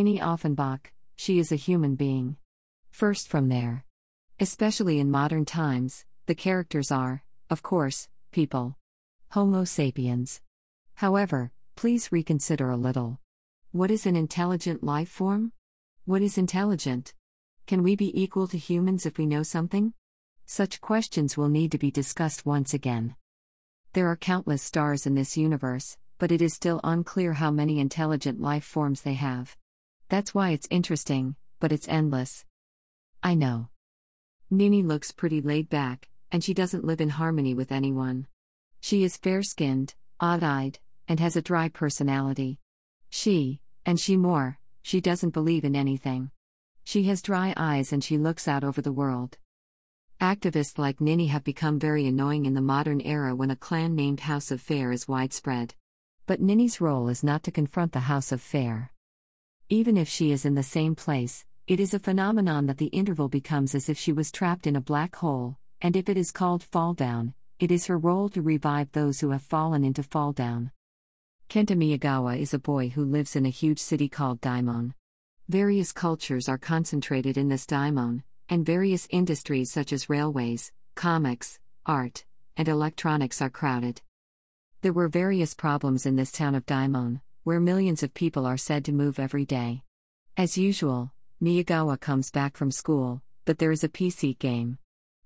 Nini Offenbach, she is a human being. First from there. Especially in modern times, the characters are, of course, people. Homo sapiens. However, please reconsider a little. What is an intelligent life form? What is intelligent? Can we be equal to humans if we know something? Such questions will need to be discussed once again. There are countless stars in this universe, but it is still unclear how many intelligent life forms they have. That's why it's interesting, but it's endless. I know. Nini looks pretty laid back, and she doesn't live in harmony with anyone. She is fair skinned, odd eyed, and has a dry personality. She, and she more, she doesn't believe in anything. She has dry eyes and she looks out over the world. Activists like Nini have become very annoying in the modern era when a clan named House of Fair is widespread. But Nini's role is not to confront the House of Fair. Even if she is in the same place, it is a phenomenon that the interval becomes as if she was trapped in a black hole, and if it is called fall down, it is her role to revive those who have fallen into fall down. Kenta Miyagawa is a boy who lives in a huge city called Daimon. Various cultures are concentrated in this daimon, and various industries such as railways, comics, art, and electronics are crowded. There were various problems in this town of Daimon, where millions of people are said to move every day. As usual, Miyagawa comes back from school, but there is a PC game.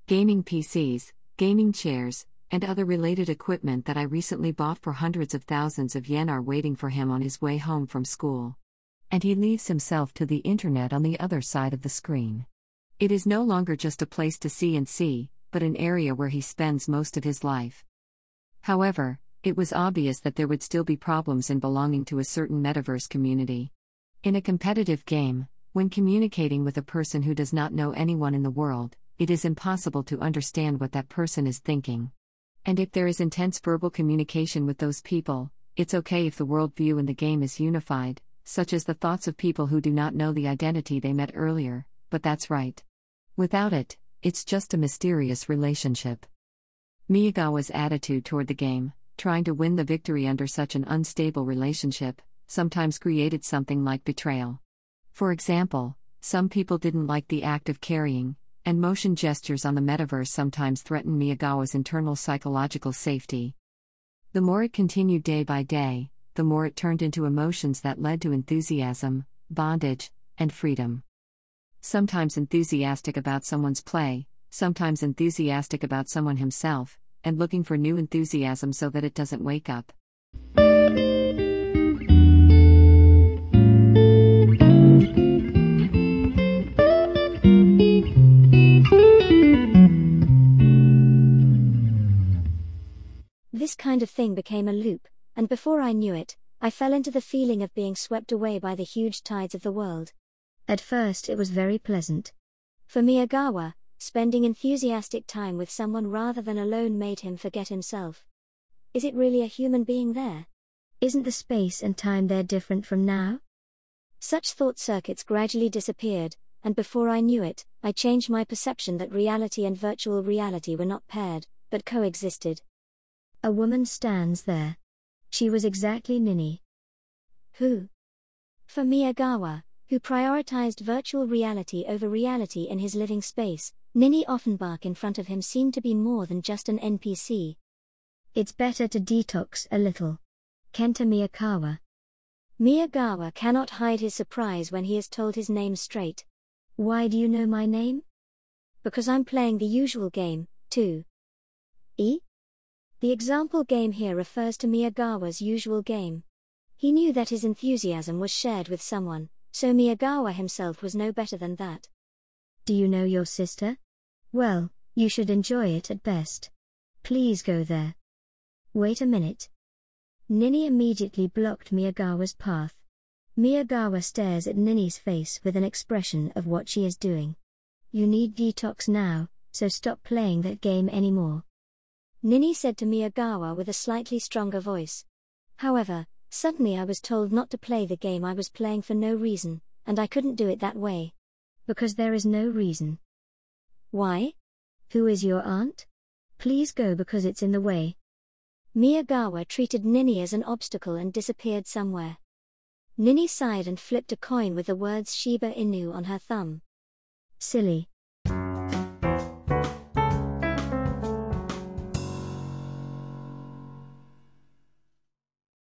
Gaming PCs, gaming chairs, and other related equipment that I recently bought for hundreds of thousands of yen are waiting for him on his way home from school. And he leaves himself to the internet on the other side of the screen. It is no longer just a place to see and see, but an area where he spends most of his life. However, it was obvious that there would still be problems in belonging to a certain metaverse community. In a competitive game, when communicating with a person who does not know anyone in the world, it is impossible to understand what that person is thinking. And if there is intense verbal communication with those people, it's okay if the worldview in the game is unified, such as the thoughts of people who do not know the identity they met earlier, but that's right. Without it, it's just a mysterious relationship. Miyagawa's attitude toward the game, trying to win the victory under such an unstable relationship, sometimes created something like betrayal. For example, some people didn't like the act of carrying, and motion gestures on the metaverse sometimes threatened Miyagawa's internal psychological safety. The more it continued day by day, the more it turned into emotions that led to enthusiasm, bondage, and freedom. Sometimes enthusiastic about someone's play, sometimes enthusiastic about someone himself, and looking for new enthusiasm so that it doesn't wake up. This kind of thing became a loop, and before I knew it, I fell into the feeling of being swept away by the huge tides of the world. At first, it was very pleasant. For Miyagawa, spending enthusiastic time with someone rather than alone made him forget himself. Is it really a human being there? Isn't the space and time there different from now? Such thought circuits gradually disappeared, and before I knew it, I changed my perception that reality and virtual reality were not paired, but coexisted. A woman stands there. She was exactly Nini. Who? For Miyagawa, who prioritized virtual reality over reality in his living space, Nini Offenbach in front of him seemed to be more than just an NPC. It's better to detox a little. Kenta Miyagawa. Miyagawa cannot hide his surprise when he is told his name straight. Why do you know my name? Because I'm playing the usual game, too. E? The example game here refers to Miyagawa's usual game. He knew that his enthusiasm was shared with someone, so Miyagawa himself was no better than that. Do you know your sister? Well, you should enjoy it at best. Please go there. Wait a minute. Nini immediately blocked Miyagawa's path. Miyagawa stares at Nini's face with an expression of what she is doing. You need detox now, so stop playing that game anymore. Nini said to Miyagawa with a slightly stronger voice. However, suddenly I was told not to play the game I was playing for no reason, and I couldn't do it that way. Because there is no reason. Why? Who is your aunt? Please go because it's in the way. Miyagawa treated Nini as an obstacle and disappeared somewhere. Nini sighed and flipped a coin with the words Shiba Inu on her thumb. Silly.